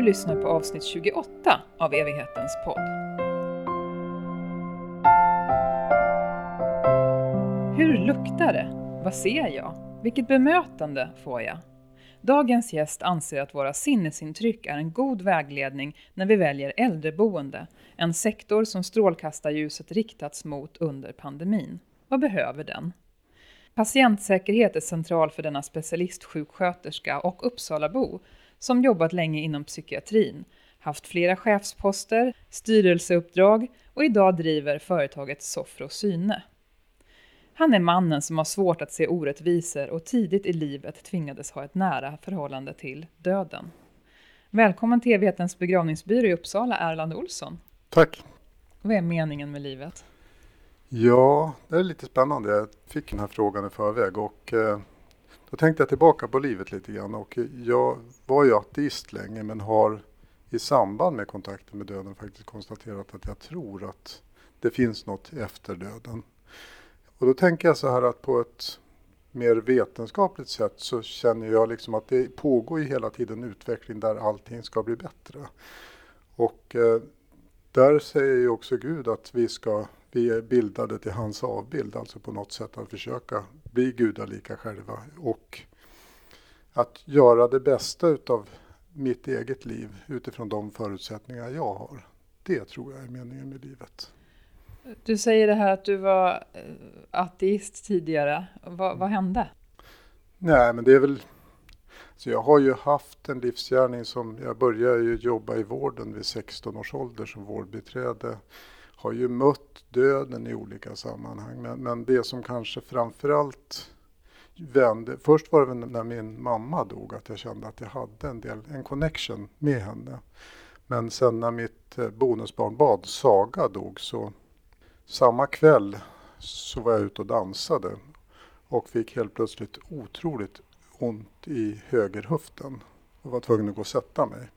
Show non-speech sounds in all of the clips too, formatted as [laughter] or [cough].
Du lyssnar på avsnitt 28 av Evighetens podd. Hur luktar det? Vad ser jag? Vilket bemötande får jag? Dagens gäst anser att våra sinnesintryck är en god vägledning när vi väljer äldreboende, en sektor som strålkastarljuset riktats mot under pandemin. Vad behöver den? Patientsäkerhet är central för denna specialistsjuksköterska och Uppsalabo som jobbat länge inom psykiatrin, haft flera chefsposter, styrelseuppdrag och idag driver företaget Sofro Syne. Han är mannen som har svårt att se orättvisor och tidigt i livet tvingades ha ett nära förhållande till döden. Välkommen till Evighetens begravningsbyrå i Uppsala, Erland Olsson. Tack. Vad är meningen med livet? Ja, det är lite spännande. Jag fick den här frågan i förväg och eh, då tänkte jag tillbaka på livet lite grann och jag var ju ateist länge men har i samband med kontakten med döden faktiskt konstaterat att jag tror att det finns något efter döden. Och då tänker jag så här att på ett mer vetenskapligt sätt så känner jag liksom att det pågår ju hela tiden utveckling där allting ska bli bättre. Och eh, där säger ju också Gud att vi ska vi är bildade till hans avbild, alltså på något sätt att försöka bli gudalika själva och att göra det bästa utav mitt eget liv utifrån de förutsättningar jag har. Det tror jag är meningen med livet. Du säger det här att du var eh, ateist tidigare. Vad, vad hände? Nej, men det är väl... Så jag har ju haft en livsgärning som... Jag började ju jobba i vården vid 16 års ålder som vårdbiträde har ju mött döden i olika sammanhang. Men, men det som kanske framförallt vände, först var det när min mamma dog att jag kände att jag hade en del, en connection med henne. Men sen när mitt eh, bonusbarnbad Saga dog så samma kväll så var jag ute och dansade och fick helt plötsligt otroligt ont i högerhöften och var tvungen att gå och sätta mig.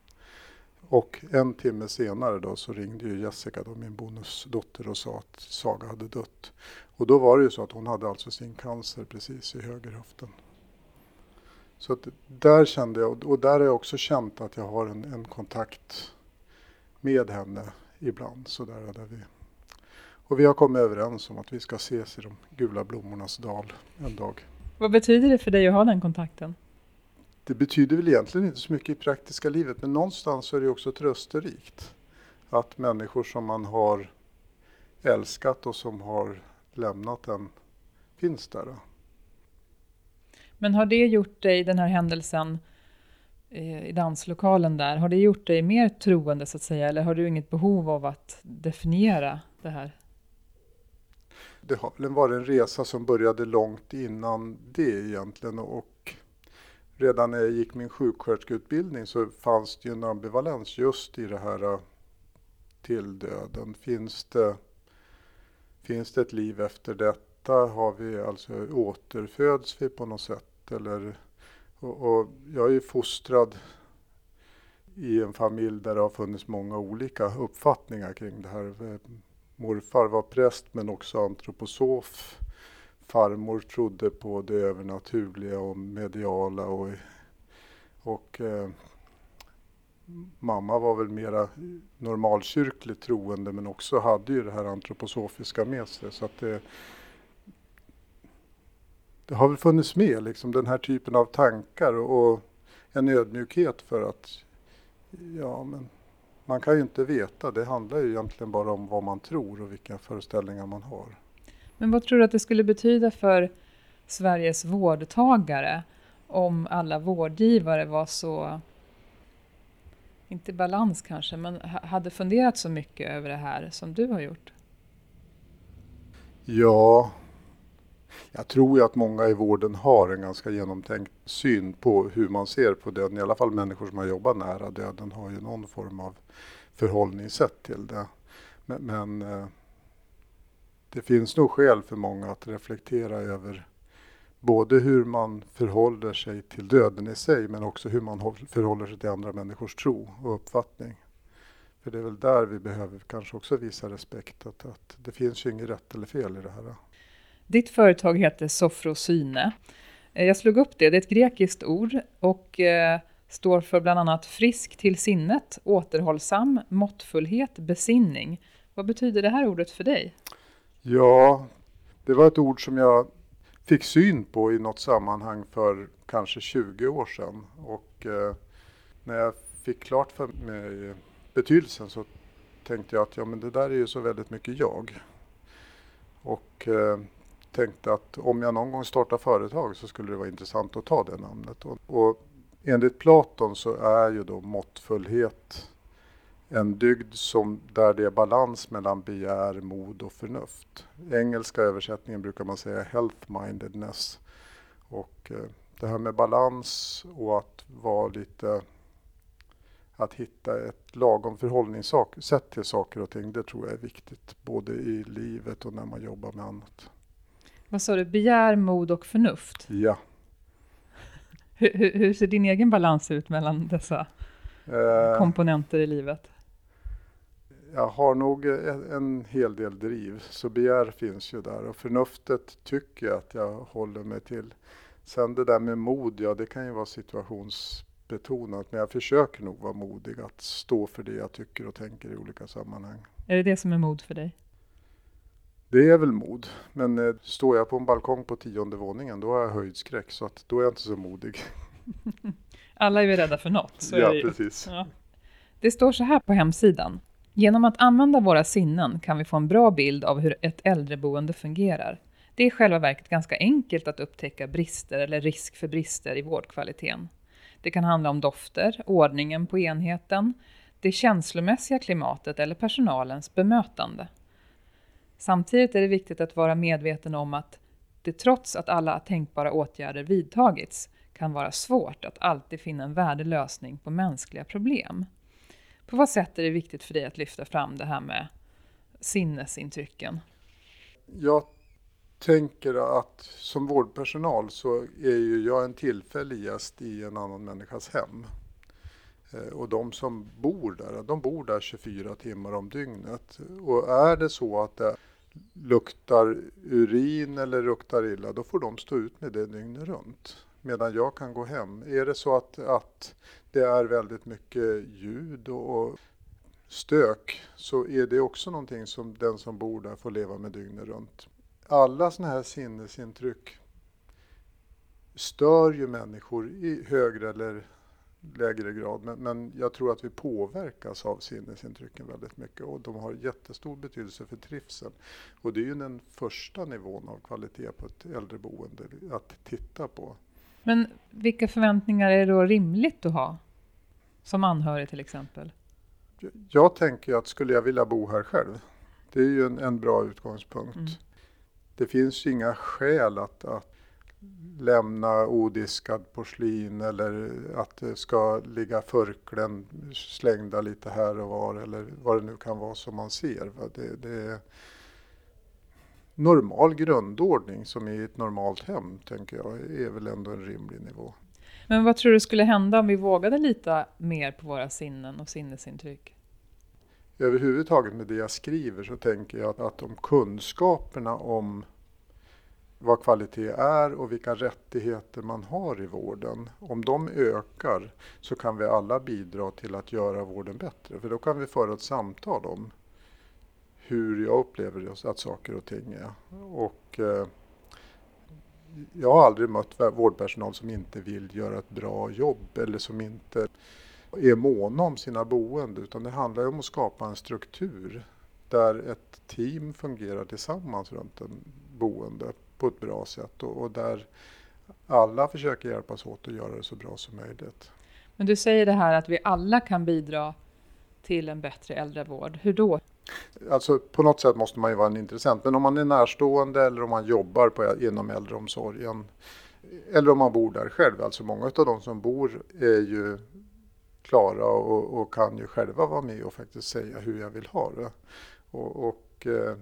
Och en timme senare då så ringde ju Jessica, då, min bonusdotter, och sa att Saga hade dött. Och då var det ju så att hon hade alltså sin cancer precis i högerhöften. Så att där kände jag, och där har jag också känt att jag har en, en kontakt med henne ibland. Så där, där vi. Och vi har kommit överens om att vi ska ses i de gula blommornas dal en dag. Vad betyder det för dig att ha den kontakten? Det betyder väl egentligen inte så mycket i praktiska livet men någonstans är det också trösterikt. Att människor som man har älskat och som har lämnat en finns där. Men har det gjort dig, den här händelsen eh, i danslokalen där, har det gjort dig mer troende så att säga eller har du inget behov av att definiera det här? Det har väl varit en resa som började långt innan det egentligen och redan när jag gick min sjuksköterskeutbildning så fanns det ju en ambivalens just i det här eh, till döden. Finns det, finns det ett liv efter detta? Har vi alltså återföds vi på något sätt? Eller, och, och jag är ju fostrad i en familj där det har funnits många olika uppfattningar kring det här. Eh, morfar var präst men också antroposof farmor trodde på det övernaturliga och mediala och, och eh, mamma var väl mera normalkyrkligt troende men också hade ju det här antroposofiska med sig. Så att det, det har väl funnits med, liksom den här typen av tankar och en ödmjukhet för att ja, men man kan ju inte veta. Det handlar ju egentligen bara om vad man tror och vilka föreställningar man har. Men vad tror du att det skulle betyda för Sveriges vårdtagare om alla vårdgivare var så, inte i balans kanske, men hade funderat så mycket över det här som du har gjort? Ja, jag tror ju att många i vården har en ganska genomtänkt syn på hur man ser på döden. I alla fall människor som har jobbat nära döden har ju någon form av förhållningssätt till det. Men, men eh, det finns nog skäl för många att reflektera över både hur man förhåller sig till döden i sig men också hur man förhåller sig till andra människors tro och uppfattning. För det är väl där vi behöver kanske också visa respekt att, att det finns ju inget rätt eller fel i det här. Ditt företag heter Sofrosyne. Eh, jag slog upp det, det är ett grekiskt ord och eh, står för bland annat frisk till sinnet, återhållsam, måttfullhet, besinning. Vad betyder det här ordet för dig? Ja, det var ett ord som jag fick syn på i något sammanhang för kanske 20 år sedan. Och eh, när jag fick klart för mig betydelsen så tänkte jag att ja, men det där är ju så väldigt mycket jag. Och eh, tänkte att om jag någon gång startar företag så skulle det vara intressant att ta det namnet. Och, och enligt Platon så är ju då måttfullhet en dygd som, där det är balans mellan begär, mod och förnuft. I engelska översättningen brukar man säga health-mindedness. Och eh, det här med balans och att vara lite att hitta ett lagom förhållningssätt till saker och ting, det tror jag är viktigt. Både i livet och när man jobbar med annat. Vad sa du, begär, mod och förnuft? Ja. Hur, hur, hur ser din egen balans ut mellan dessa eh, komponenter i livet? Jag har nog en hel del driv, så begär finns ju där och förnuftet tycker jag att jag håller mig till. Sen det där med mod, ja det kan ju vara situationsbetonat, men jag försöker nog vara modig att stå för det jag tycker och tänker i olika sammanhang. Är det det som är mod för dig? Det är väl mod, men eh, står jag på en balkong på tionde våningen då har jag höjdskräck så att då är jag inte så modig. [laughs] Alla är ju rädda för något. Så ja, det precis. Ja. Det står så här på hemsidan. Genom att använda våra sinnen kan vi få en bra bild av hur ett äldreboende fungerar. Det är i själva verket ganska enkelt att upptäcka brister eller risk för brister i vårdkvaliteten. Det kan handla om dofter, ordningen på enheten, det känslomässiga klimatet eller personalens bemötande. Samtidigt är det viktigt att vara medveten om att det trots att alla tänkbara åtgärder vidtagits kan vara svårt att alltid finna en värdelösning på mänskliga problem. På vad sätt är det viktigt för dig att lyfta fram det här med sinnesintrycken? Jag tänker att som vårdpersonal så är ju jag en tillfällig gäst i en annan människas hem. Eh, och de som bor där, de bor där 24 timmar om dygnet. Och är det så att det luktar urin eller luktar illa, då får de stå ut med det dygnet runt. Medan jag kan gå hem. Är det så att, att det är väldigt mycket ljud och stök så är det också någonting som den som bor där får leva med dygnet runt. Alla sådana här sinnesintryck stör ju människor i högre eller lägre grad. Men, men, jag tror att vi påverkas av sinnesintrycken väldigt mycket och de har jättestor betydelse för trivseln. Och det är ju den första nivån av kvalitet på ett äldreboende att titta på. Men vilka förväntningar är det då rimligt att ha? Som anhörig till exempel? Jag tänker att skulle jag vilja bo här själv, det är ju en, en bra utgångspunkt. Mm. Det finns inga skäl att, att lämna odiskad porslin eller att det ska ligga förkläden slängda lite här och var eller vad det nu kan vara som man ser. Det, det normal grundordning som i ett normalt hem, tänker jag, är väl ändå en rimlig nivå. Men vad tror du skulle hända om vi vågade lita mer på våra sinnen och sinnesintryck? Överhuvudtaget med det jag skriver så tänker jag att, de kunskaperna om vad kvalitet är och vilka rättigheter man har i vården. Om de ökar så kan vi alla bidra till att göra vården bättre. För då kan vi föra ett samtal om hur jag upplever att saker och ting är. Och, eh, jag har aldrig mött vårdpersonal som inte vill göra ett bra jobb eller som inte är måna om sina boende utan det handlar om att skapa en struktur där ett team fungerar tillsammans runt en boende på ett bra sätt och, och där alla försöker hjälpas åt att göra det så bra som möjligt. Men du säger det här att vi alla kan bidra till en bättre äldrevård. Hur då? Alltså på något sätt måste man ju vara en intressent. Men om man är närstående eller om man jobbar på, inom äldreomsorgen eller om man bor där själv. Alltså många av de som bor är ju klara och, och kan ju själva vara med och faktiskt säga hur jag vill ha det. Och, och eh,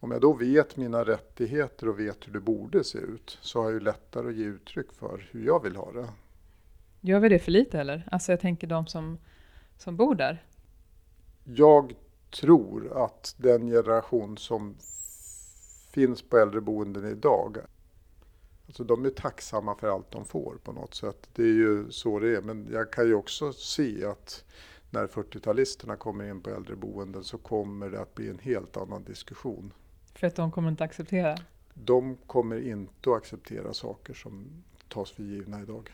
om jag då vet mina rättigheter och vet hur det borde se ut så har jag ju lättare att ge uttryck för hur jag vill ha det. Gör vi det för lite eller? Alltså jag tänker de som, som bor där. Jag tror att den generation som finns på äldreboenden idag Alltså de är tacksamma för allt de får på något sätt. Det är ju så det är. Men jag kan ju också se att när 40-talisterna kommer in på äldreboenden så kommer det att bli en helt annan diskussion. För att de kommer inte acceptera? De kommer inte att acceptera saker som tas för givna idag.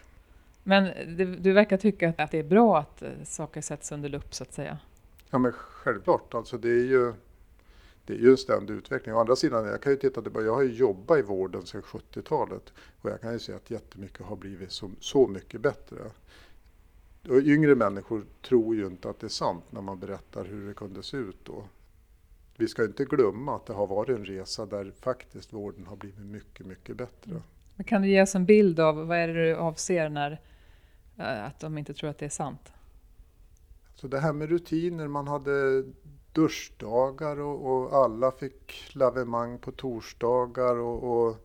Men du, du verkar tycka att det är bra att eh, saker sätts under lupp så att säga? Ja men självklart, alltså det är ju det är ju en ständig utveckling. Å andra sidan, jag kan ju titta tillbaka, jag har ju jobbat i vården sedan 70-talet och jag kan ju se att jättemycket har blivit så, så mycket bättre. Och yngre människor tror ju inte att det är sant när man berättar hur det kunde se ut då. Vi ska inte glömma att det har varit en resa där faktiskt vården har blivit mycket, mycket bättre. Men kan du ge oss en bild av vad är det du avser när eh, att de inte tror att det är sant? Så det här med rutiner, man hade duschdagar och, och alla fick lavemang på torsdagar och, och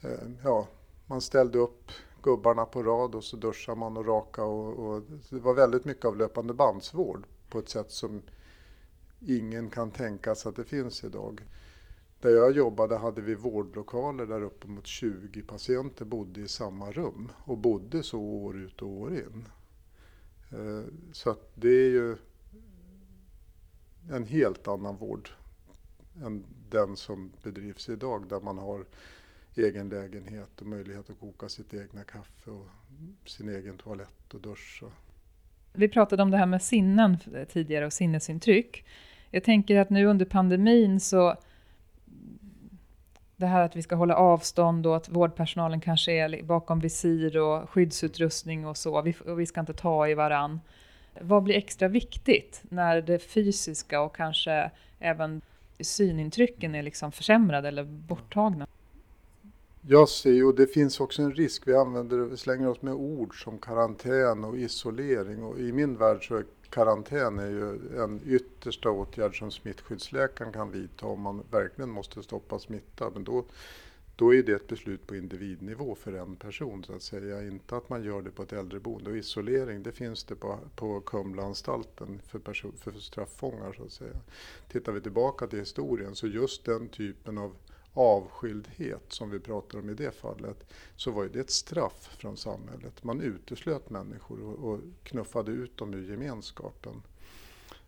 eh, ja, man ställde upp gubbarna på rad och så duschade man och raka och, och, det var väldigt mycket av löpande bandsvård på ett sätt som ingen kan tänka sig att det finns idag. Där jag jobbade hade vi vårdlokaler där uppemot 20 patienter bodde i samma rum och bodde så år ut och år in. Eh, så att det är ju en helt annan vård än den som bedrivs idag där man har egen lägenhet och möjlighet att koka sitt egna kaffe och sin egen toalett och dusch. Vi pratade om det här med sinnen tidigare och sinnesintryck. Jag tänker att nu under pandemin så det här att vi ska hålla avstånd och att vårdpersonalen kanske är bakom visir och skyddsutrustning och så, och vi ska inte ta i varann. Vad blir extra viktigt när det fysiska och kanske även synintrycken är liksom försämrade eller borttagna? Jag ser, och det finns också en risk, vi använder, vi slänger oss med ord som karantän och isolering och i min värld så är karantän är ju en yttersta åtgärd som smittskyddsläkaren kan vidta om man verkligen måste stoppa smitta. Men då då är det ett beslut på individnivå för en person så att säga. Inte att man gör det på ett äldreboende. Och isolering det finns det på, på Kumlaanstalten för, för straffångar så att säga. Tittar vi tillbaka till historien så just den typen av avskildhet som vi pratar om i det fallet så var det ett straff från samhället. Man uteslöt människor och, knuffade ut dem ur gemenskapen.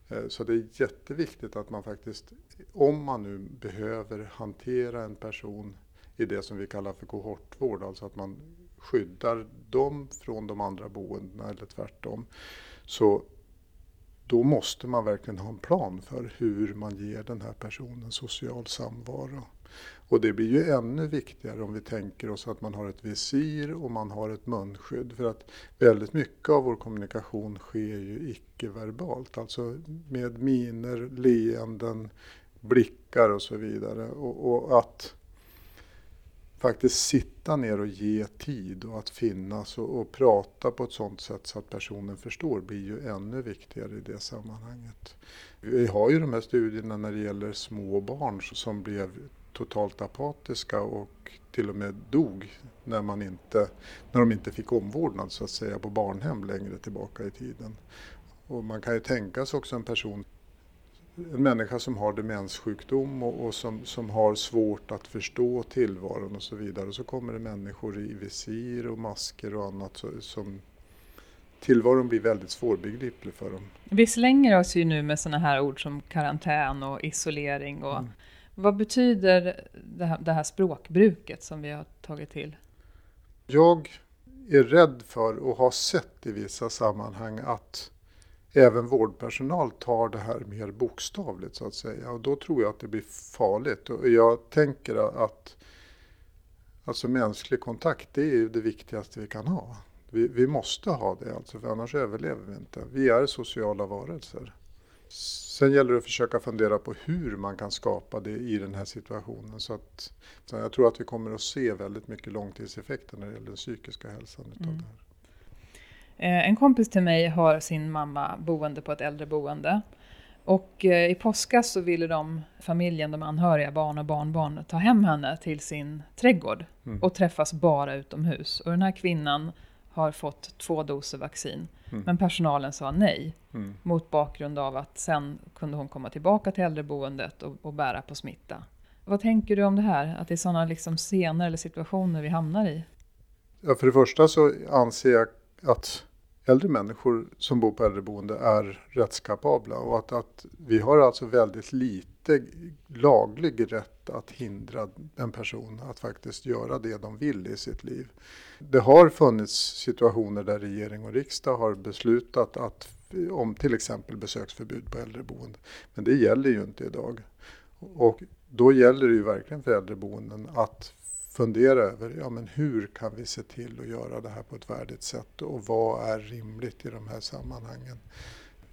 Eh, så det är jätteviktigt att man faktiskt, om man nu behöver hantera en person i det som vi kallar för kohortvård, alltså att man skyddar dem från de andra boendena eller tvärtom. Så då måste man verkligen ha en plan för hur man ger den här personen social samvaro. Och det blir ju ännu viktigare om vi tänker oss att man har ett visir och man har ett munskydd. För att väldigt mycket av vår kommunikation sker ju icke-verbalt, alltså med miner, leenden, blickar och så vidare. Och, och att faktiskt sitta ner och ge tid och att finnas och, och, prata på ett sådant sätt så att personen förstår blir ju ännu viktigare i det sammanhanget. Vi har ju de här studierna när det gäller små barn som blev totalt apatiska och till och med dog när, man inte, när de inte fick omvårdnad så att säga på barnhem längre tillbaka i tiden. Och man kan ju tänka sig också en person en människa som har demenssjukdom och, och, som, som har svårt att förstå tillvaron och så vidare. Och så kommer det människor i visir och masker och annat så, som tillvaron blir väldigt svårbegriplig för dem. Vi slänger oss ju nu med sådana här ord som karantän och isolering. Och mm. Vad betyder det här, det här språkbruket som vi har tagit till? Jag är rädd för och har sett i vissa sammanhang att även vårdpersonal tar det här mer bokstavligt så att säga. Och då tror jag att det blir farligt. Och jag tänker att alltså mänsklig kontakt det är ju det viktigaste vi kan ha. Vi, vi måste ha det alltså, för annars överlever vi inte. Vi är sociala varelser. Sen gäller det att försöka fundera på hur man kan skapa det i den här situationen. Så att, så jag tror att vi kommer att se väldigt mycket långtidseffekter när det gäller den psykiska hälsan. Utav mm. det här. Eh, en kompis till mig har sin mamma boende på ett äldreboende. Och eh, i påskas så ville de, familjen, de anhöriga, barn och barnbarn, ta hem henne till sin trädgård mm. och träffas bara utomhus. Och den här kvinnan har fått två doser vaccin. Mm. Men personalen sa nej. Mm. Mot bakgrund av att sen kunde hon komma tillbaka till äldreboendet och, och bära på smitta. Vad tänker du om det här? Att det är sådana liksom scener eller situationer vi hamnar i? Ja, för det första så anser jag att äldre människor som bor på äldreboende är rättskapabla och att, att vi har alltså väldigt lite laglig rätt att hindra en person att faktiskt göra det de vill i sitt liv. Det har funnits situationer där regering och riksdag har beslutat att om till exempel besöksförbud på äldreboende. Men det gäller ju inte idag. Och då gäller det ju verkligen för äldreboenden att fundera över ja, men hur kan vi se till att göra det här på ett värdigt sätt och vad är rimligt i de här sammanhangen.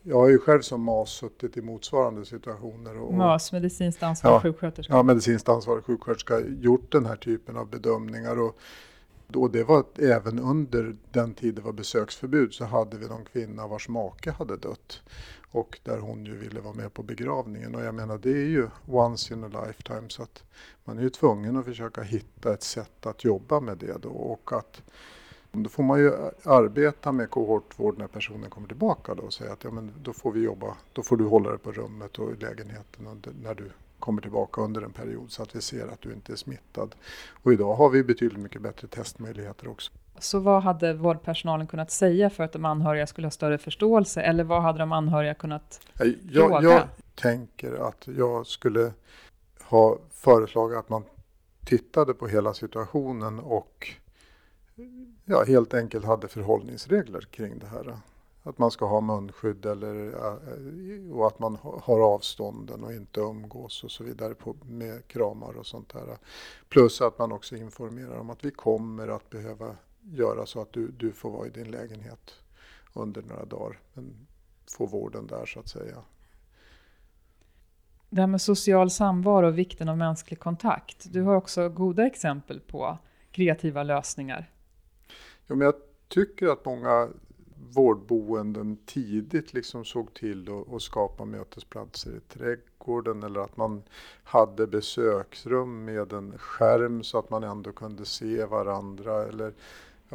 Jag har ju själv som MAS suttit i motsvarande situationer. Och, MAS, medicinskt ansvarig ja, sjuksköterska? Ja, medicinskt ansvarig sjuksköterska, gjort den här typen av bedömningar. Och, och det var även under den tid det var besöksförbud så hade vi någon kvinna vars make hade dött. Och där hon ju ville vara med på begravningen. Och jag menar det är ju once in a lifetime så att man är ju tvungen att försöka hitta ett sätt att jobba med det då. Och att då får man ju arbeta med kohortvård när personen kommer tillbaka då och säga att ja, men då får vi jobba, då får du hålla dig på rummet och i lägenheten när du kommer tillbaka under en period så att vi ser att du inte är smittad. Och idag har vi betydligt mycket bättre testmöjligheter också. Så vad hade vårdpersonalen kunnat säga för att de anhöriga skulle ha större förståelse? Eller vad hade de anhöriga kunnat jag, fråga? Jag tänker att jag skulle ha föreslagit att man tittade på hela situationen och ja, helt enkelt hade förhållningsregler kring det här. Att man ska ha munskydd eller, eh, och att man har avstånden och inte umgås och så vidare på, med kramar och sånt där. Plus att man också informerar om att vi kommer att behöva göra så att du, du får vara i din lägenhet under några dagar. Men få vården där så att säga. Det här med social samvaro och vikten av mänsklig kontakt. Du har också goda exempel på kreativa lösningar. Ja, men jag tycker att många vårdboenden tidigt liksom såg till att skapa mötesplatser i trädgården eller att man hade besöksrum med en skärm så att man ändå kunde se varandra eller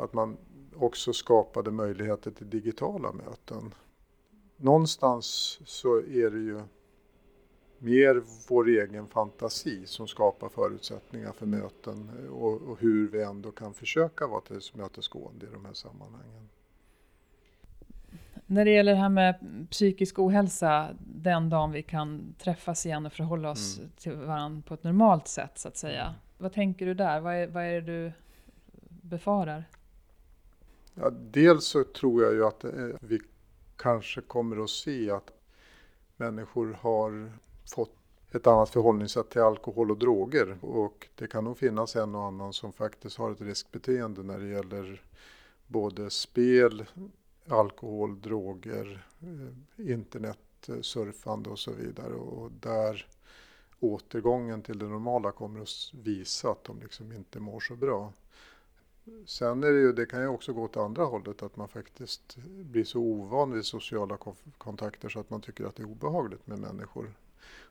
att man också skapade möjligheter till digitala möten. Någonstans så är det ju mer vår egen fantasi som skapar förutsättningar för möten och, och hur vi ändå kan försöka vara tillmötesgående i de här sammanhangen. När det gäller det här med psykisk ohälsa, den dagen vi kan träffas igen och förhålla oss mm. till varandra på ett normalt sätt så att säga. Vad tänker du där? Vad är, vad är det du befarar? Ja, dels så tror jag ju att eh, vi kanske kommer att se att människor har fått ett annat förhållningssätt till alkohol och droger. Och det kan nog finnas en och annan som faktiskt har ett riskbeteende när det gäller både spel, alkohol, droger, eh, internetsurfande eh, och så vidare. Och där återgången till det normala kommer att visa att de liksom inte mår så bra. Sen är det ju, det kan ju också gå åt andra hållet, att man faktiskt blir så ovan vid sociala kontakter så att man tycker att det är obehagligt med människor.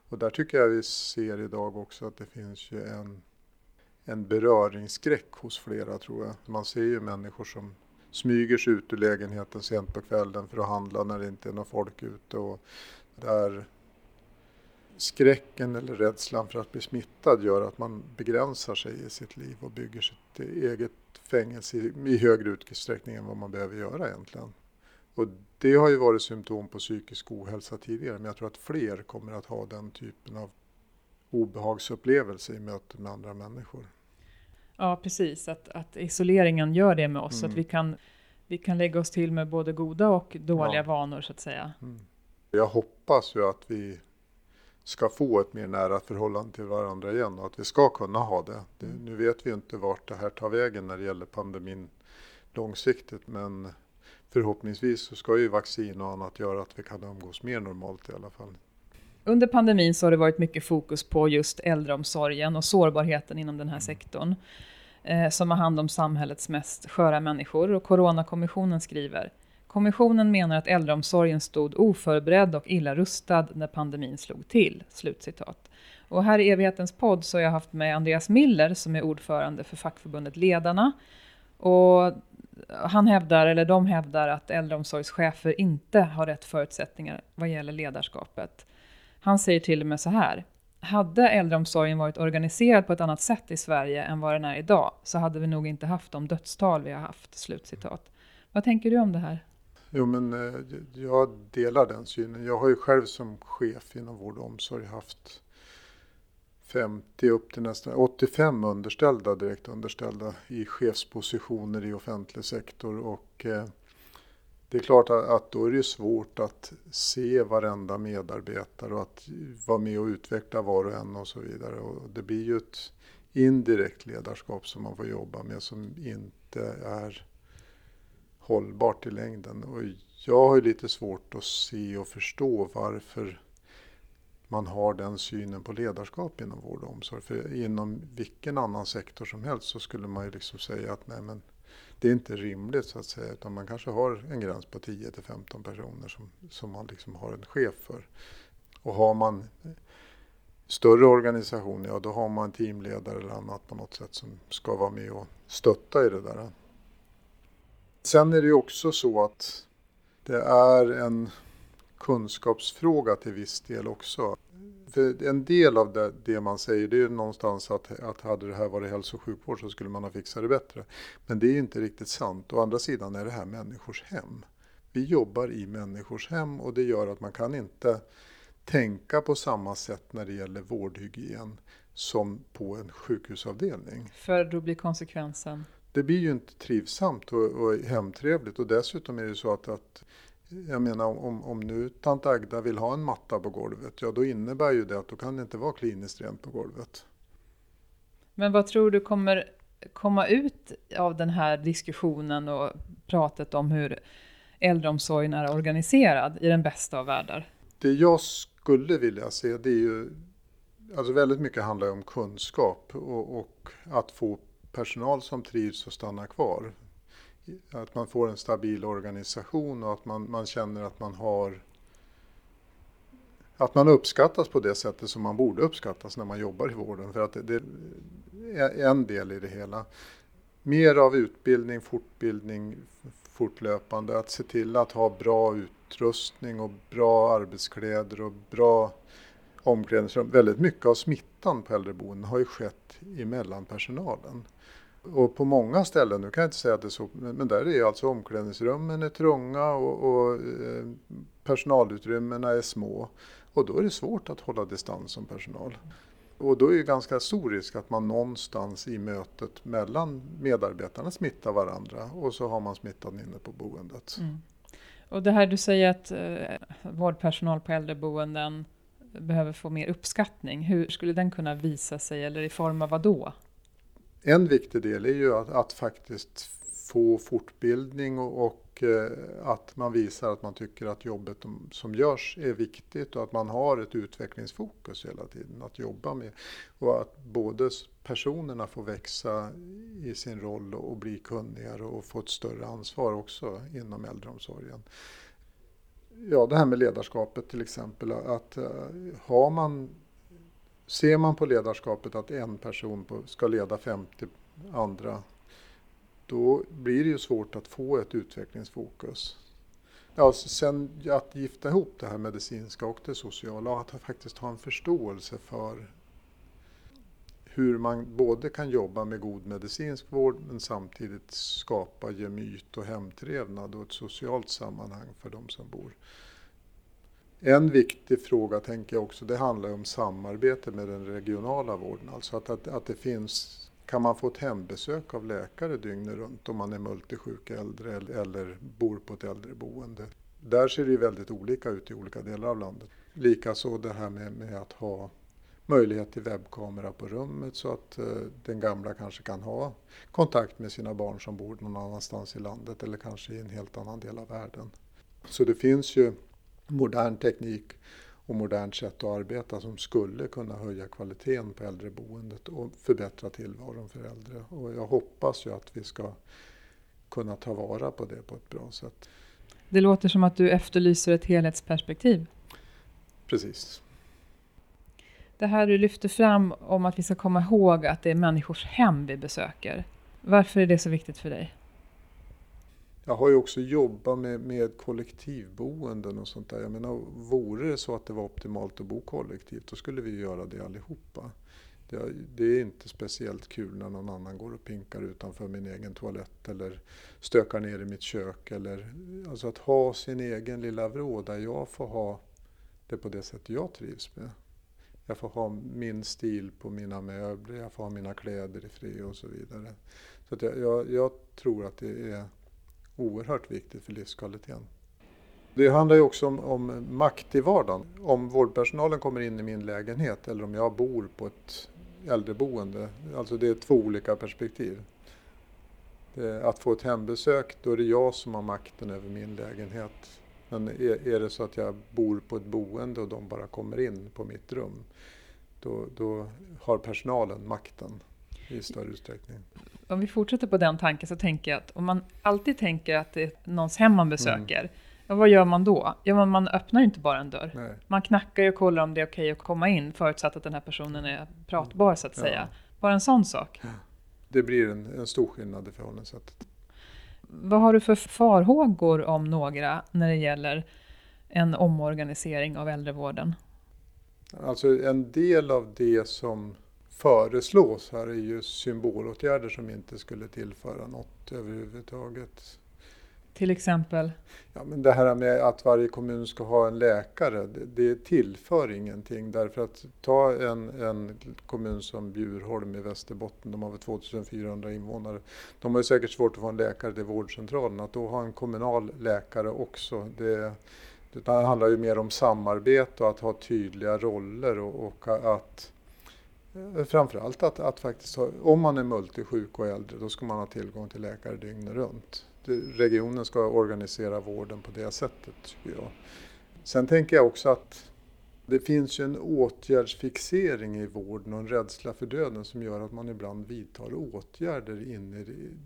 Och där tycker jag vi ser idag också att det finns ju en, en beröringsskräck hos flera tror jag. Man ser ju människor som smyger sig ut ur lägenheten sent på kvällen för att handla när det inte är någon folk ute. Och där skräcken eller rädslan för att bli smittad gör att man begränsar sig i sitt liv och bygger sitt eget fängelse i, i högre utsträckning än vad man behöver göra egentligen. Och det har ju varit symptom på psykisk ohälsa tidigare men jag tror att fler kommer att ha den typen av obehagsupplevelse i möte med andra människor. Ja precis, att, att isoleringen gör det med oss. Mm. Att vi kan, vi kan lägga oss till med både goda och dåliga ja. vanor så att säga. Mm. Jag hoppas ju att vi ska få ett mer nära förhållande till varandra igen och att vi ska kunna ha det. det. Mm. Nu vet vi inte vart det här tar vägen när det gäller pandemin långsiktigt men förhoppningsvis så ska ju vaccin och annat göra att vi kan umgås mer normalt i alla fall. Under pandemin så har det varit mycket fokus på just äldreomsorgen och sårbarheten inom den här mm. sektorn eh, som har hand om samhällets mest sköra människor. Och Coronakommissionen skriver Kommissionen menar att äldreomsorgen stod oförberedd och illa rustad när pandemin slog till. Slutcitat. Och här i evighetens podd så har jag haft med Andreas Miller som är ordförande för fackförbundet Ledarna. Och han hävdar, eller de hävdar, att äldreomsorgschefer inte har rätt förutsättningar vad gäller ledarskapet. Han säger till och med så här. hade äldreomsorgen varit organiserad på ett annat sätt i Sverige än vad den är idag så hade vi nog inte haft de dödstal vi har haft. Slutcitat. Vad tänker du om det här? Jo, men eh, jag delar den synen. Jag har ju själv som chef inom vård och omsorg haft 50 upp till nästan 85 underställda, direkt underställda i chefspositioner i offentlig sektor. Och eh, det är klart att då är det svårt att se varenda medarbetare och att vara med och utveckla var och en och så vidare. Och det blir ju ett indirekt ledarskap som man får jobba med som inte är hållbart i längden. Och jag har ju lite svårt att se och förstå varför man har den synen på ledarskap inom vård och omsorg. För inom vilken annan sektor som helst så skulle man ju liksom säga att nej men det är inte rimligt så att säga. Utan man kanske har en gräns på 10 till 15 personer som, som man liksom har en chef för. Och har man större organisation, ja då har man teamledare eller annat på något sätt som ska vara med och stötta i det där. Sen är det ju också så att det är en kunskapsfråga till viss del också. För en del av det, det man säger det är någonstans att, att hade det här varit hälso och sjukvård så skulle man ha fixat det bättre. Men det är inte riktigt sant. Å andra sidan är det här människors hem. Vi jobbar i människors hem och det gör att man kan inte tänka på samma sätt när det gäller vårdhygien som på en sjukhusavdelning. För då blir konsekvensen? Det blir ju inte trivsamt och, och hemtrevligt och dessutom är det så att, att jag menar om, om nu tant Agda vill ha en matta på golvet, ja då innebär ju det att då kan det inte vara kliniskt rent på golvet. Men vad tror du kommer komma ut av den här diskussionen och pratet om hur äldreomsorgen är organiserad i den bästa av världar? Det jag skulle vilja se det är ju, alltså väldigt mycket handlar om kunskap och, och att få personal som trivs och stannar kvar att man får en stabil organisation och att man, man känner att man har att man uppskattas på det sättet som man borde uppskattas när man jobbar i vården. För att det, det är en del i det hela. Mer av utbildning, fortbildning fortlöpande. Att se till att ha bra utrustning och bra arbetskläder och bra omklädningsrum. Väldigt mycket av smittan på äldreboenden har ju skett emellan personalen. Och på många ställen, nu kan jag inte säga att det är så, men där är alltså omklädningsrummen är trånga och, och eh, personalutrymmena är små. Och då är det svårt att hålla distans som personal. Och då är det ganska stor risk att man någonstans i mötet mellan medarbetarna smittar varandra och så har man smittan inne på boendet. Mm. Och det här du säger att eh, vårdpersonal på äldreboenden behöver få mer uppskattning. Hur skulle den kunna visa sig eller i form av vad då? En viktig del är ju att, att faktiskt få fortbildning och, och eh, att man visar att man tycker att jobbet som görs är viktigt och att man har ett utvecklingsfokus hela tiden att jobba med. Och att både personerna får växa i sin roll och bli kunnigare och få ett större ansvar också inom äldreomsorgen. Ja, det här med ledarskapet till exempel. Att eh, har man Ser man på ledarskapet att en person ska leda 50 andra, då blir det ju svårt att få ett utvecklingsfokus. Alltså sen att gifta ihop det här medicinska och det sociala och att faktiskt ha en förståelse för hur man både kan jobba med god medicinsk vård men samtidigt skapa gemyt och hemtrevnad och ett socialt sammanhang för de som bor. En viktig fråga tänker jag också, det handlar om samarbete med den regionala vården. Alltså att, att, att det finns, kan man få ett hembesök av läkare dygnet runt om man är multisjuk äldre eller, eller bor på ett äldreboende. Där ser det ju väldigt olika ut i olika delar av landet. Likaså det här med, med att ha möjlighet till webbkamera på rummet så att eh, den gamla kanske kan ha kontakt med sina barn som bor någon annanstans i landet eller kanske i en helt annan del av världen. Så det finns ju modern teknik och modernt sätt att arbeta som skulle kunna höja kvaliteten på äldreboendet och förbättra tillvaron för äldre. Och jag hoppas ju att vi ska kunna ta vara på det på ett bra sätt. Det låter som att du efterlyser ett helhetsperspektiv. Precis. Det här du lyfter fram om att vi ska komma ihåg att det är människors hem vi besöker. Varför är det så viktigt för dig? Jag har ju också jobbat med, med kollektivboenden och sånt där. Jag menar, vore det så att det var optimalt att bo kollektivt, då skulle vi göra det allihopa. Det, det är inte speciellt kul när någon annan går och pinkar utanför min egen toalett eller stökar ner i mitt kök. Eller, alltså att ha sin egen lilla vrå där jag får ha det på det sätt jag trivs med. Jag får ha min stil på mina möbler, jag får ha mina kläder i fred och så vidare. Så att jag, jag, jag tror att det är oerhört viktigt för livskvaliteten. Det handlar ju också om, om, makt i vardagen. Om vårdpersonalen kommer in i min lägenhet eller om jag bor på ett äldreboende. Alltså det är två olika perspektiv. Att få ett hembesök, då är det jag som har makten över min lägenhet. Men är, är det så att jag bor på ett boende och de bara kommer in på mitt rum, då, då har personalen makten i större utsträckning. Om vi fortsätter på den tanken så tänker jag att om man alltid tänker att det är någons hem man besöker, mm. ja, vad gör man då? Ja, man, man öppnar ju inte bara en dörr. Nej. Man knackar ju och kollar om det är okej att komma in, förutsatt att den här personen är pratbar så att säga. Bara en sån sak. Ja. Det blir en, en stor skillnad i förhållningssättet. Vad har du för farhågor om några när det gäller en omorganisering av äldrevården? Alltså en del av det som föreslås här är ju symbolåtgärder som inte skulle tillföra något överhuvudtaget. Till exempel? Ja, men det här med att varje kommun ska ha en läkare, det, det tillför ingenting. Därför att ta en, en kommun som Bjurholm i Västerbotten, de har väl 2400 invånare. De har ju säkert svårt att få en läkare till vårdcentralen. Att då ha en kommunal läkare också, det, det handlar ju mer om samarbete och att ha tydliga roller och, och att framförallt att, att faktiskt ha, om man är multisjuk och äldre då ska man ha tillgång till läkare dygnet runt. Regionen ska organisera vården på det sättet tycker jag. Sen tänker jag också att det finns ju en åtgärdsfixering i vården och en rädsla för döden som gör att man ibland vidtar åtgärder in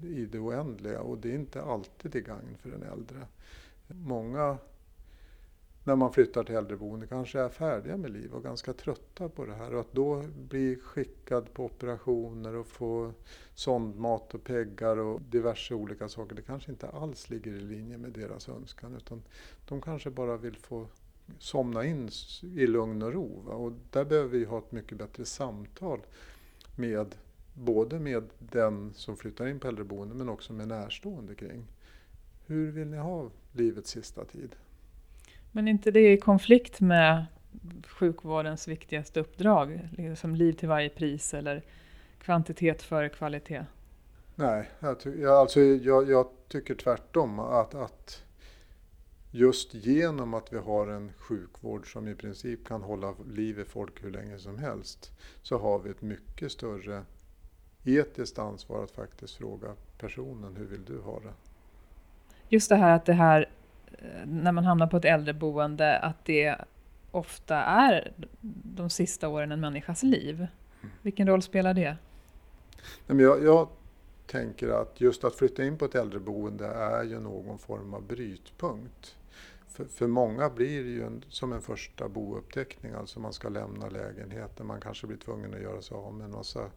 i det oändliga och det är inte alltid till gagn för den äldre. Många när man flyttar till äldreboende kanske är färdiga med liv och ganska trötta på det här. Och att då bli skickad på operationer och få sondmat och peggar och diverse olika saker, det kanske inte alls ligger i linje med deras önskan. Utan de kanske bara vill få somna in i lugn och ro. Va? Och där behöver vi ha ett mycket bättre samtal med både med den som flyttar in på äldreboende men också med närstående kring. Hur vill ni ha livets sista tid? Men inte det i konflikt med sjukvårdens viktigaste uppdrag? Liksom liv till varje pris eller kvantitet före kvalitet? Nej, jag, ty alltså, jag, jag tycker tvärtom. Att, att just genom att vi har en sjukvård som i princip kan hålla liv i folk hur länge som helst så har vi ett mycket större etiskt ansvar att faktiskt fråga personen hur vill du ha det? Just det här att det här när man hamnar på ett äldreboende att det ofta är de sista åren en människas liv. Mm. Vilken roll spelar det? Jag, jag tänker att just att flytta in på ett äldreboende är ju någon form av brytpunkt. För, för många blir det ju en, som en första bouppteckning, alltså man ska lämna lägenheten, man kanske blir tvungen att göra sig av med en massa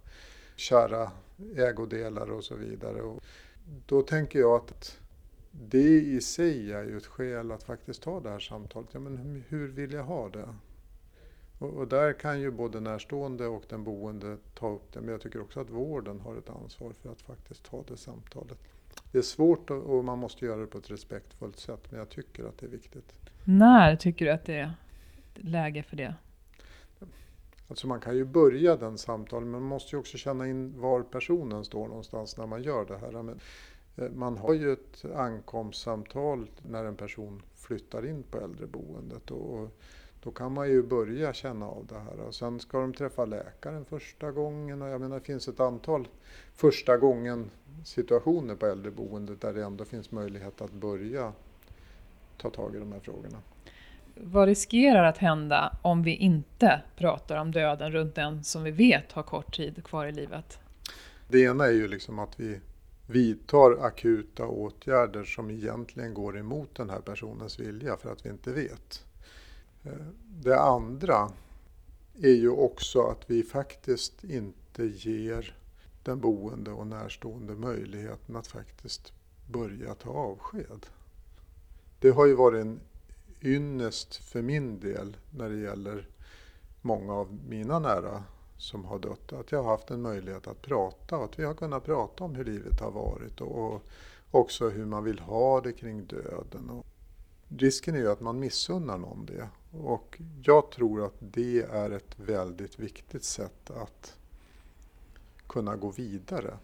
kära ägodelar och så vidare. Och då tänker jag att det i sig är ju ett skäl att faktiskt ta det här samtalet. Ja, men hur vill jag ha det? Och, och, där kan ju både närstående och den boende ta upp det. Men jag tycker också att vården har ett ansvar för att faktiskt ta det samtalet. Det är svårt och man måste göra det på ett respektfullt sätt. Men jag tycker att det är viktigt. När tycker du att det är läge för det? Alltså man kan ju börja den samtalen men man måste ju också känna in var personen står någonstans när man gör det här. Men man har ju ett ankomstsamtal när en person flyttar in på äldreboendet och då kan man ju börja känna av det här. Och sen ska de träffa läkaren första gången och jag menar det finns ett antal första gången situationer på äldreboendet där det ändå finns möjlighet att börja ta tag i de här frågorna. Vad riskerar att hända om vi inte pratar om döden runt den som vi vet har kort tid kvar i livet? Det ena är ju liksom att vi vidtar akuta åtgärder som egentligen går emot den här personens vilja för att vi inte vet. Eh, det andra är ju också att vi faktiskt inte ger den boende och närstående möjligheten att faktiskt börja ta avsked. Det har ju varit en ynnest för min del när det gäller många av mina nära som har dött. Att jag har haft en möjlighet att prata och att vi har kunnat prata om hur livet har varit och, också hur man vill ha det kring döden. Och risken är ju att man missunnar någon det. Och jag tror att det är ett väldigt viktigt sätt att kunna gå vidare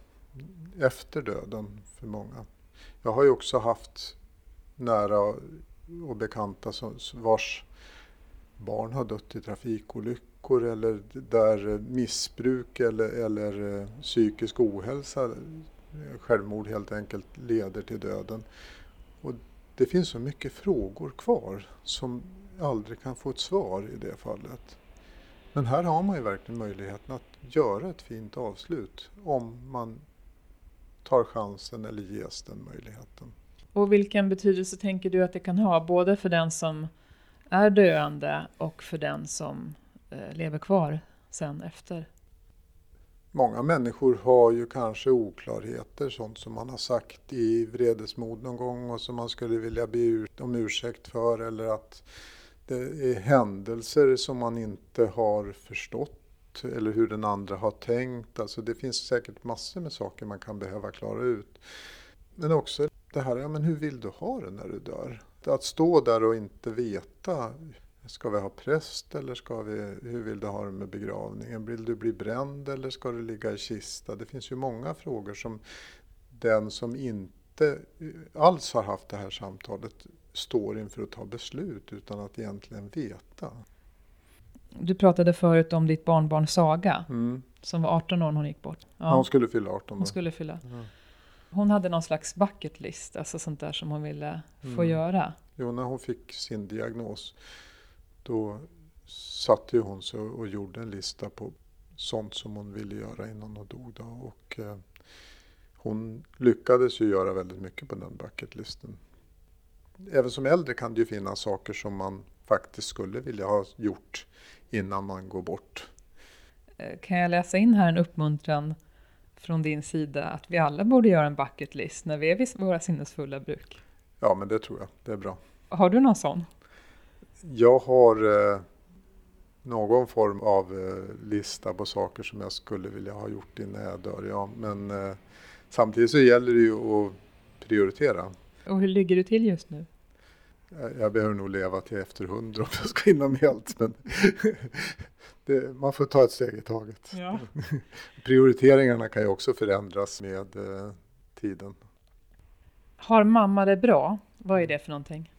efter döden för många. Jag har ju också haft nära och bekanta vars barn har dött i trafikolyckor eller där missbruk eller, eller eh, psykisk ohälsa, självmord helt enkelt, leder till döden. Och det finns så mycket frågor kvar som aldrig kan få ett svar i det fallet. Men här har man ju verkligen möjligheten att göra ett fint avslut om man tar chansen eller ges den möjligheten. Och vilken betydelse tänker du att det kan ha, både för den som är döende och för den som eh, lever kvar sen efter? Många människor har ju kanske oklarheter, sånt som man har sagt i vredesmod någon gång och som man skulle vilja be om ursäkt för eller att det är händelser som man inte har förstått eller hur den andra har tänkt. Alltså det finns säkert massor med saker man kan behöva klara ut. Men också det här, ja men hur vill du ha det när du dör? Att stå där och inte veta, ska vi ha präst eller ska vi, hur vill du ha det med begravningen? Vill du bli bränd eller ska du ligga i kista? Det finns ju många frågor som den som inte alls har haft det här samtalet står inför att ta beslut utan att egentligen veta. Du pratade förut om ditt barnbarn Saga, mm. som var 18 år när hon gick bort. Ja. hon skulle fylla 18 då. Hon skulle fylla. Ja. Hon hade någon slags bucket list, alltså sånt där som hon ville mm. få göra. Jo, när hon fick sin diagnos då satte hon sig och gjorde en lista på sånt som hon ville göra innan hon dog. Då. Och, eh, hon lyckades ju göra väldigt mycket på den bucketlisten. Även som äldre kan det ju finnas saker som man faktiskt skulle vilja ha gjort innan man går bort. Eh, kan jag läsa in här en uppmuntran från din sida att vi alla borde göra en bucket list när vi är vid våra sinnesfulla bruk? Ja, men det tror jag. Det är bra. Har du någon sån? Jag har eh, någon form av eh, lista på saker som jag skulle vilja ha gjort innan jag dör. Ja, men eh, samtidigt så gäller det ju att prioritera. Och hur ligger du till just nu? Jag behöver nog leva till efter hundra om jag ska hinna med allt. Men [laughs] det, man får ta ett steg i taget. Ja. [laughs] Prioriteringarna kan ju också förändras med eh, tiden. Har mamma det bra? Vad är det för någonting?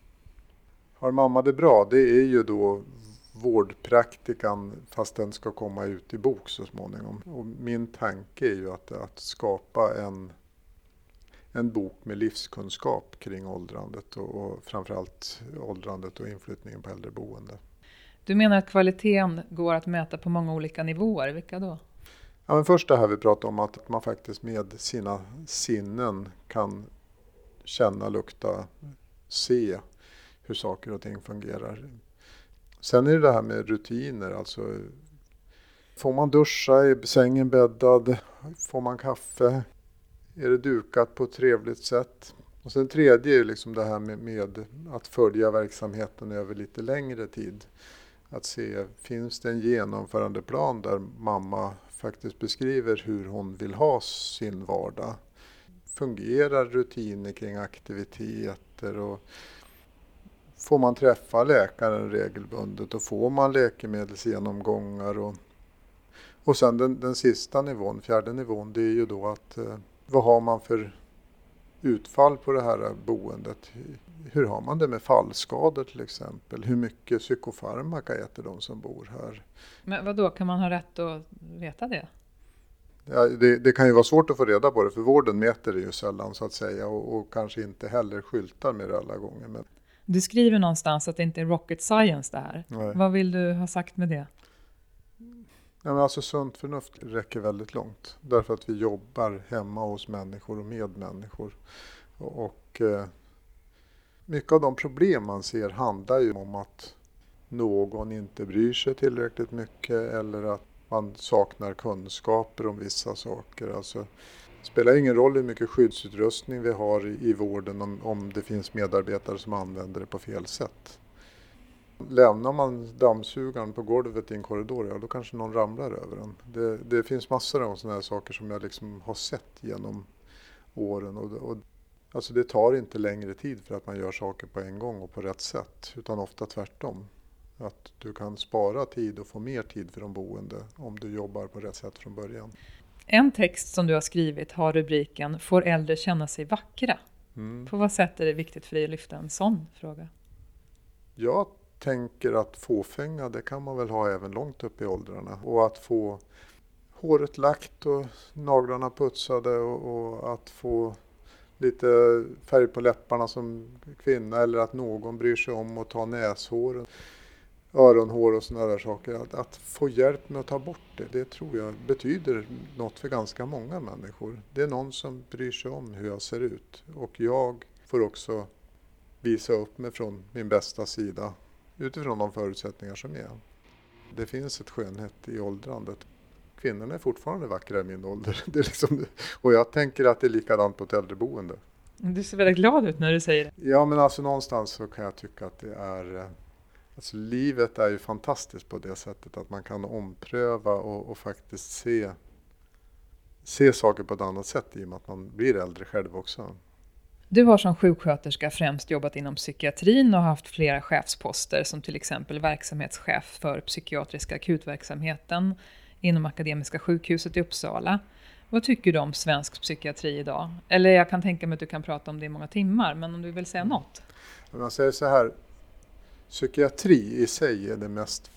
Har mamma det bra? Det är ju då vårdpraktikan fast den ska komma ut i bok så småningom. Och min tanke är ju att, att skapa en en bok med livskunskap kring åldrandet och, och framförallt åldrandet och inflyttningen på äldreboende. Du menar att kvaliteten går att mäta på många olika nivåer, vilka då? Ja, men först det här vi pratade om att man faktiskt med sina sinnen kan känna, lukta, se hur saker och ting fungerar. Sen är det det här med rutiner, alltså får man duscha, är sängen bäddad, får man kaffe, är det dukat på ett trevligt sätt. Och sen tredje är liksom det här med, med, att följa verksamheten över lite längre tid. Att se, finns det en genomförandeplan där mamma faktiskt beskriver hur hon vill ha sin vardag? Fungerar rutiner kring aktiviteter? och Får man träffa läkaren regelbundet och får man läkemedelsgenomgångar? Och, och sen den, den sista nivån, fjärde nivån, det är ju då att eh, vad har man för utfall på det här boendet? Hur har man det med fallskador till exempel? Hur mycket psykofarmaka äter de som bor här? Men vad då kan man ha rätt att veta det? Ja, det, det, kan ju vara svårt att få reda på det för vården mäter det ju sällan så att säga och, och kanske inte heller skyltar med det alla gånger. Men... Du skriver någonstans att det inte är rocket science det här. Nej. Vad vill du ha sagt med det? Ja, men alltså sunt förnuft räcker väldigt långt. Därför att vi jobbar hemma hos människor och med människor. Och, och eh, mycket av de problem man ser handlar ju om att någon inte bryr sig tillräckligt mycket eller att man saknar kunskaper om vissa saker. Alltså, Det spelar ingen roll hur mycket skyddsutrustning vi har i, i vården om, om det finns medarbetare som använder det på fel sätt. Lämnar man dammsugaren på golvet i en korridor, ja då kanske någon ramlar över den. Det, det finns massor av sådana här saker som jag liksom har sett genom åren. Och, och, alltså det tar inte längre tid för att man gör saker på en gång och på rätt sätt, utan ofta tvärtom. Att du kan spara tid och få mer tid för de boende om du jobbar på rätt sätt från början. En text som du har skrivit har rubriken Får äldre känna sig vackra? Mm. På vad sätt är det viktigt för dig att lyfta en sån fråga? Jag tänker att fåfänga, det kan man väl ha även långt upp i åldrarna. Och att få håret lagt och naglarna putsade och, och att få lite färg på läpparna som kvinna eller att någon bryr sig om att ta näshåren öronhår och sådana där saker. Att, att, få hjälp med att ta bort det, det tror jag betyder något för ganska många människor. Det är någon som bryr sig om hur jag ser ut och jag får också visa upp mig från min bästa sida utifrån de förutsättningar som är. Det finns ett skönhet i åldrandet. Kvinnorna är fortfarande vackra i min ålder. [laughs] Det är liksom, och jag tänker att det är likadant på ett äldreboende. Du ser väldigt glad ut när du säger det. Ja, men alltså någonstans så kan jag tycka att det är eh, Alltså livet är ju fantastiskt på det sättet att man kan ompröva och, och, faktiskt se, se saker på ett annat sätt i och med att man blir äldre själv också. Du har som sjuksköterska främst jobbat inom psykiatrin och haft flera chefsposter som till exempel verksamhetschef för psykiatriska akutverksamheten inom Akademiska sjukhuset i Uppsala. Vad tycker du om svensk psykiatri idag? Eller jag kan tänka mig att du kan prata om det i många timmar, men om du vill säga något? Man säger så här, psykiatri i sig är det mest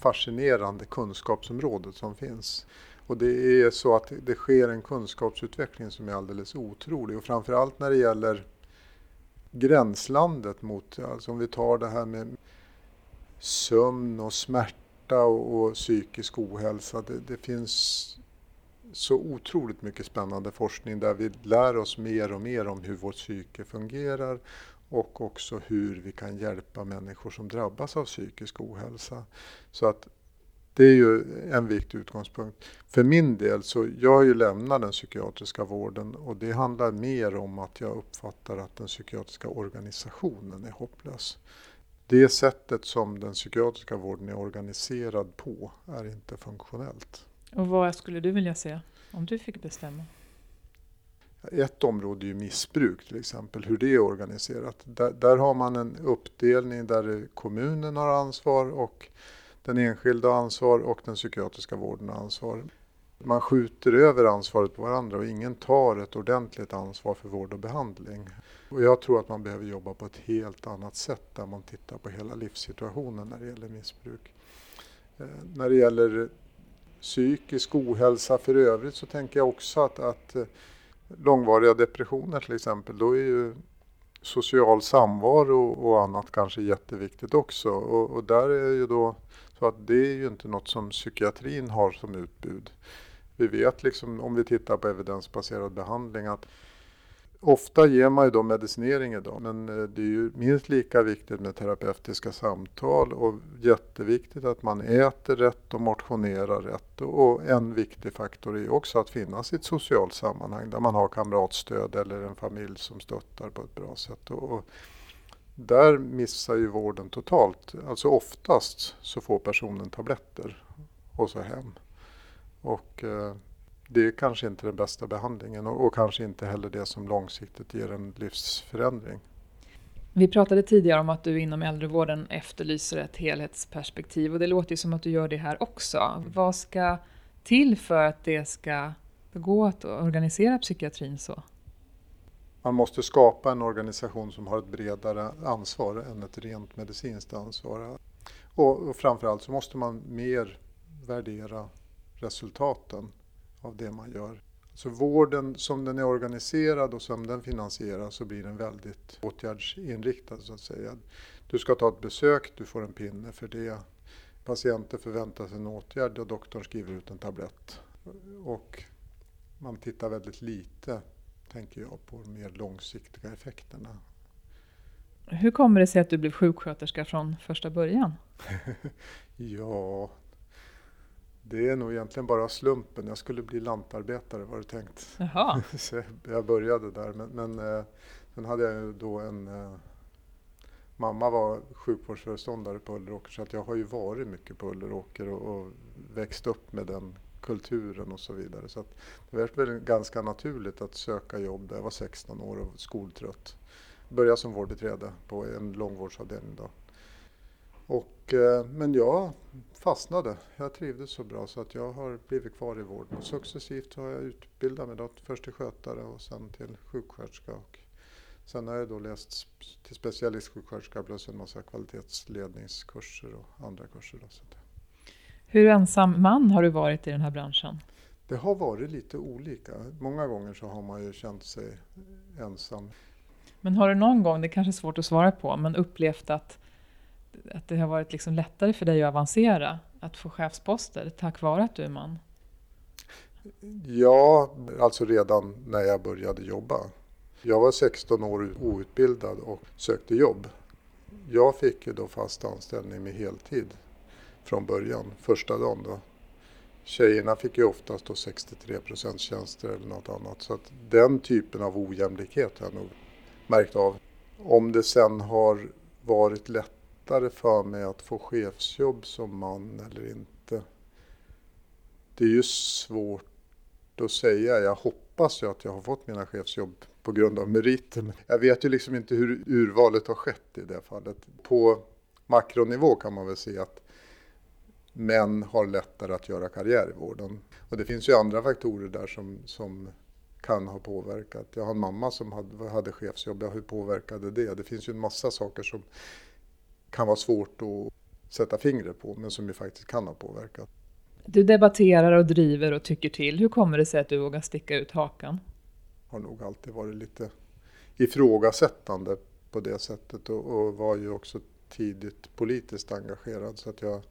fascinerande kunskapsområdet som finns. Och det är så att det sker en kunskapsutveckling som är alldeles otrolig och framförallt när det gäller gränslandet mot, alltså om vi tar det här med sömn och smärta och, och psykisk ohälsa. Det, det, finns så otroligt mycket spännande forskning där vi lär oss mer och mer om hur vårt psyke fungerar och också hur vi kan hjälpa människor som drabbas av psykisk ohälsa. Så att det är ju en viktig utgångspunkt. För min del så jag har ju lämnat den psykiatriska vården och det handlar mer om att jag uppfattar att den psykiatriska organisationen är hopplös. Det sättet som den psykiatriska vården är organiserad på är inte funktionellt. Och vad skulle du vilja se om du fick bestämma? Ett område är ju missbruk till exempel, hur det är organiserat. Där, där har man en uppdelning där kommunen har ansvar och den enskilda har ansvar och den psykiatriska vården har ansvar. Man skjuter över ansvaret på varandra och ingen tar ett ordentligt ansvar för vård och behandling. Och jag tror att man behöver jobba på ett helt annat sätt där man tittar på hela livssituationen när det gäller missbruk. Eh, när det gäller psykisk ohälsa för övrigt så tänker jag också att, att eh, långvariga depressioner till exempel, då är ju social samvaro och annat kanske jätteviktigt också. Och, och, där är ju då så att det är ju inte något som psykiatrin har som utbud. Vi vet liksom om vi tittar på evidensbaserad behandling att Ofta ger man ju då medicinering idag men eh, det är ju minst lika viktigt med terapeutiska samtal och jätteviktigt att man äter rätt och motionerar rätt. Och en viktig faktor är också att finnas i ett socialt sammanhang där man har kamratstöd eller en familj som stöttar på ett bra sätt. Och där missar ju vården totalt. Alltså oftast så får personen tabletter och så hem. Och eh, det är kanske inte den bästa behandlingen och, och, kanske inte heller det som långsiktigt ger en livsförändring. Vi pratade tidigare om att du inom äldrevården efterlyser ett helhetsperspektiv och det låter ju som att du gör det här också. Mm. Vad ska till för att det ska gå att organisera psykiatrin så? Man måste skapa en organisation som har ett bredare ansvar än ett rent medicinskt ansvar. Och, och framförallt så måste man mer värdera resultaten av det man gör. Så vården som den är organiserad och som den finansieras så blir den väldigt åtgärdsinriktad så att säga. Du ska ta ett besök, du får en pinne för det. Patienter förväntar sig en åtgärd och doktorn skriver ut en tablett. Och man tittar väldigt lite, tänker jag, på de mer långsiktiga effekterna. Hur kommer det sig att du blev sjuksköterska från första början? [laughs] ja, Det är nog egentligen bara slumpen. Jag skulle bli lantarbetare var det tänkt. Jaha. [laughs] Så jag började där. Men, men eh, sen hade jag ju då en... Eh, mamma var sjukvårdsföreståndare på Ulleråker så att jag har ju varit mycket på Ulleråker och, och växt upp med den kulturen och så vidare. Så att det var väl ganska naturligt att söka jobb där jag var 16 år och skoltrött. Började som vårdbiträde på en långvårdsavdelning då. Och, eh, men jag fastnade. Jag trivdes så bra så att jag har blivit kvar i vården. Och successivt har jag utbildat mig då, först till skötare och sen till sjuksköterska. Och sen har jag då läst till specialistsjuksköterska plus en massa kvalitetsledningskurser och andra kurser. Då, så att hur ensam man har du varit i den här branschen? Det har varit lite olika. Många gånger så har man ju känt sig ensam. Men har du någon gång, det kanske är svårt att svara på, men upplevt att, att det har varit liksom lättare för dig att avancera? Att få chefsposter tack vare att du är man? Ja, alltså redan när jag började jobba. Jag var 16 år outbildad och sökte jobb. Jag fick ju då fast anställning med heltid från början, första dagen då. Tjejerna fick ju oftast då 63 procents tjänster eller något annat. Så att den typen av ojämlikhet har jag nog märkt av. Om det sen har varit lättare för mig att få chefsjobb som man eller inte. Det är ju svårt att säga. Jag hoppas ju att jag har fått mina chefsjobb på grund av meriter. jag vet ju liksom inte hur urvalet har skett i det fallet. På makronivå kan man väl se att män har lättare att göra karriär i vården. Och det finns ju andra faktorer där som, som kan ha påverkat. Jag har en mamma som hade, hade chefsjobb, hur påverkade det? Det finns ju en massa saker som kan vara svårt att sätta fingret på, men som ju faktiskt kan ha påverkat. Du debatterar och driver och tycker till. Hur kommer det sig att du vågar sticka ut hakan? Har nog alltid varit lite ifrågasättande på det sättet och, och var ju också tidigt politiskt engagerad så att jag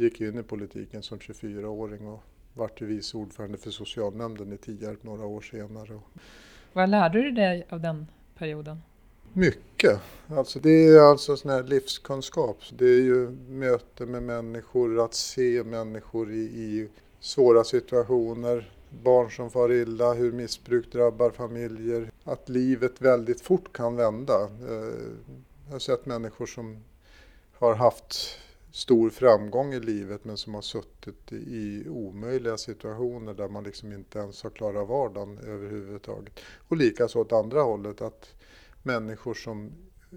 gick in i politiken som 24-åring och vart vice ordförande för socialnämnden i Tierp några år senare. Vad lärde du dig av den perioden? Mycket. Alltså det är alltså sån här livskunskap. Det är ju möte med människor, att se människor i, i svåra situationer. Barn som far illa, hur missbruk drabbar familjer. Att livet väldigt fort kan vända. Eh, jag har sett människor som har haft stor framgång i livet men som har suttit i omöjliga situationer där man liksom inte ens har klarat vardagen överhuvudtaget. Och likaså åt andra hållet att människor som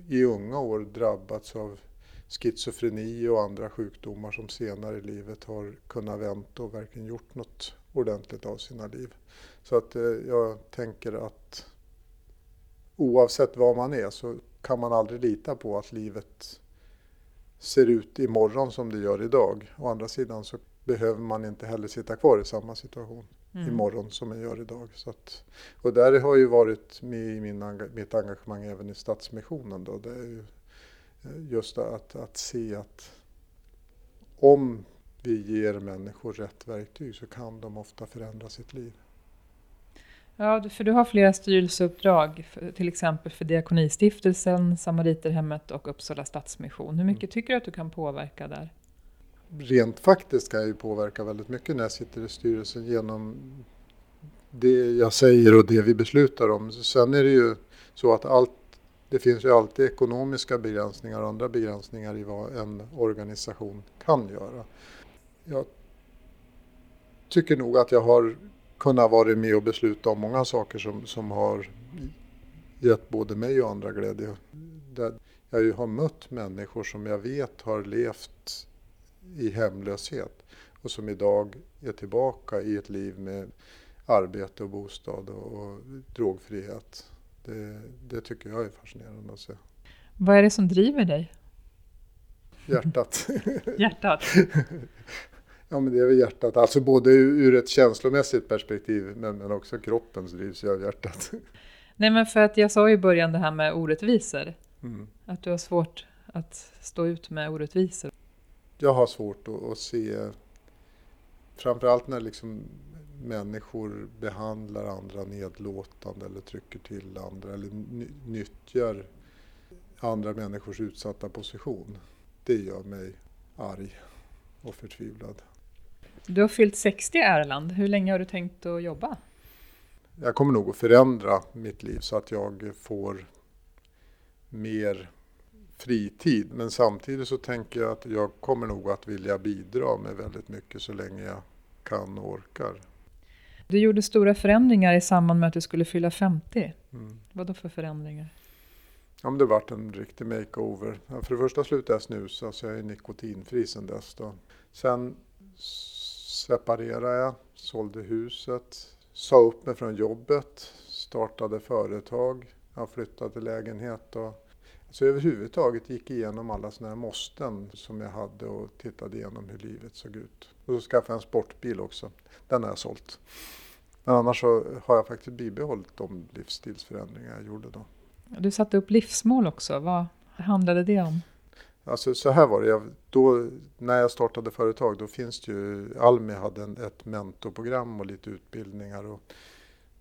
i unga år drabbats av schizofreni och andra sjukdomar som senare i livet har kunnat vänta och verkligen gjort något ordentligt av sina liv. Så att eh, jag tänker att oavsett vad man är så kan man aldrig lita på att livet ser ut imorgon som det gör idag. Å andra sidan så behöver man inte heller sitta kvar i samma situation mm. imorgon som man gör idag. Så att, och där har ju varit med i min, mitt engagemang även i Stadsmissionen. Då. Det är ju eh, just att, att se att om vi ger människor rätt verktyg så kan de ofta förändra sitt liv. Ja, för du har flera styrelseuppdrag, till exempel för Diakonistiftelsen, Samariterhemmet och Uppsala Stadsmission. Hur mycket mm. tycker du att du kan påverka där? Rent faktiskt kan jag ju påverka väldigt mycket när jag sitter i styrelsen genom det jag säger och det vi beslutar om. Sen är det ju så att allt, det finns ju alltid ekonomiska begränsningar och andra begränsningar i vad en organisation kan göra. Jag tycker nog att jag har kunnat vara med och besluta om många saker som, som har gett både mig och andra glädje. Där jag har mött människor som jag vet har levt i hemlöshet och som idag är tillbaka i ett liv med arbete och bostad och, och drogfrihet. Det, det tycker jag är fascinerande att se. Vad är det som driver dig? Hjärtat. [laughs] Hjärtat? [laughs] Ja, men det är väl hjärtat. Alltså både ur ett känslomässigt perspektiv men, men också kroppen drivs ju av hjärtat. [laughs] Nej, men för att jag sa i början det här med orättvisor. Mm. Att du har svårt att stå ut med orättvisor. Jag har svårt att, att se, framförallt när liksom människor behandlar andra nedlåtande eller trycker till andra eller nyttjar andra människors utsatta position. Det gör mig arg och förtvivlad. Du har fyllt 60 Erland. Hur länge har du tänkt att jobba? Jag kommer nog att förändra mitt liv så att jag får mer fritid. Men samtidigt så tänker jag att jag kommer nog att vilja bidra med väldigt mycket så länge jag kan och orkar. Du gjorde stora förändringar i samband med att du skulle fylla 50. Mm. Vad då för förändringar? Ja, men det vart en riktig makeover. För det första slutade jag snusa så jag är nikotinfri sedan dess. Då. Sen separerade jag, sålde huset, sa upp mig från jobbet, startade företag, jag flyttade till lägenhet och så överhuvudtaget gick igenom alla sådana här måsten som jag hade och tittade igenom hur livet såg ut. Och så skaffade jag en sportbil också. Den har jag sålt. Men annars så har jag faktiskt bibehållit de livsstilsförändringar jag gjorde då. Du satte upp livsmål också. Vad handlade det om? Alltså så här var det, jag, då, när jag startade företag då finns det ju, Almi hade en, ett mentorprogram och lite utbildningar. Och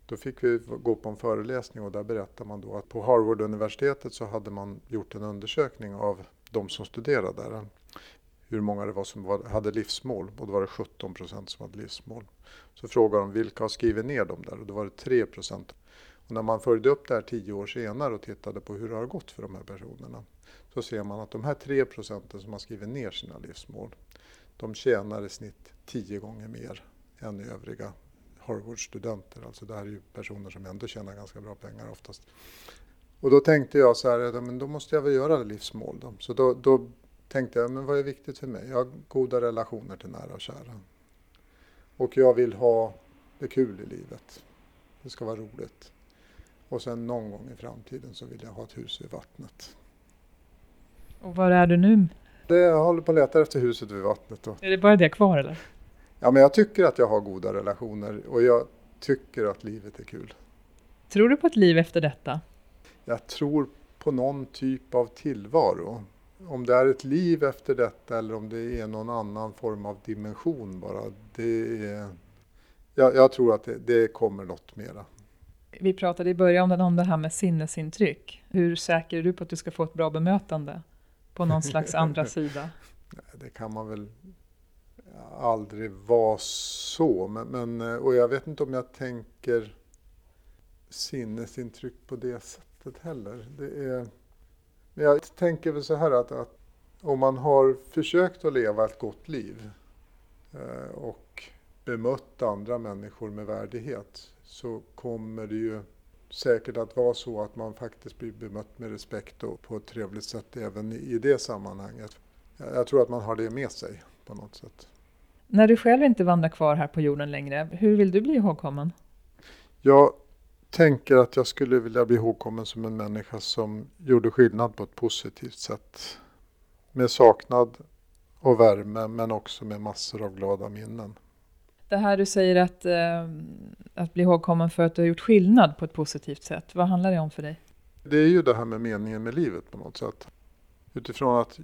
då fick vi gå på en föreläsning och där berättade man då att på Harvard-universitetet så hade man gjort en undersökning av de som studerade där. Hur många det var som var, hade livsmål och då var det 17 procent som hade livsmål. Så frågade de vilka har skrivit ner dem där och då var det 3 procent. Och när man följde upp det här tio år senare och tittade på hur det har gått för de här personerna så ser man att de här 3 procenten som har skrivit ner sina livsmål de tjänar i snitt tio gånger mer än övriga Harvard-studenter. Alltså det här är ju personer som ändå tjänar ganska bra pengar oftast. Och då tänkte jag så här, men då måste jag väl göra livsmål då. Så då, då tänkte jag, men vad är viktigt för mig? Jag har goda relationer till nära och kära. Och jag vill ha det kul i livet. Det ska vara roligt. Och sen någon gång i framtiden så vill jag ha ett hus vid vattnet. Och var är du nu? Det, jag håller på att leta efter huset vid vattnet. Då. Är det bara det kvar eller? Ja, men jag tycker att jag har goda relationer och jag tycker att livet är kul. Tror du på ett liv efter detta? Jag tror på någon typ av tillvaro. Om det är ett liv efter detta eller om det är någon annan form av dimension bara. Det är, jag, jag tror att det, det, kommer något mera. Vi pratade i början om det här med sinnesintryck. Hur säker är du på att du ska få ett bra bemötande på någon slags andra sida? [laughs] Det kan man väl aldrig vara så. Men, men, eh, och jag vet inte om jag tänker sinnesintryck på det sättet heller. Det är, men jag tänker väl så här att, att om man har försökt att leva ett gott liv eh, och bemött andra människor med värdighet så kommer det ju säkert att vara så att man faktiskt blir bemött med respekt och på ett trevligt sätt även i det sammanhanget. Jag tror att man har det med sig på något sätt. När du själv inte vandrar kvar här på jorden längre, hur vill du bli ihågkommen? Jag tänker att jag skulle vilja bli ihågkommen som en människa som gjorde skillnad på ett positivt sätt. Med saknad och värme men också med massor av glada minnen. Det här du säger att, eh, att bli ihågkommen för att du har gjort skillnad på ett positivt sätt, vad handlar det om för dig? Det är ju det här med meningen med livet på något sätt. Utifrån att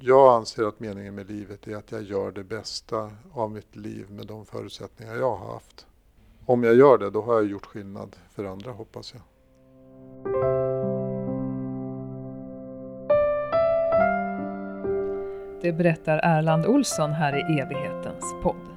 jag anser att meningen med livet är att jag gör det bästa av mitt liv med de förutsättningar jag har haft. Om jag gör det, då har jag gjort skillnad för andra hoppas jag. Det berättar Erland Olsson här i evighetens podd.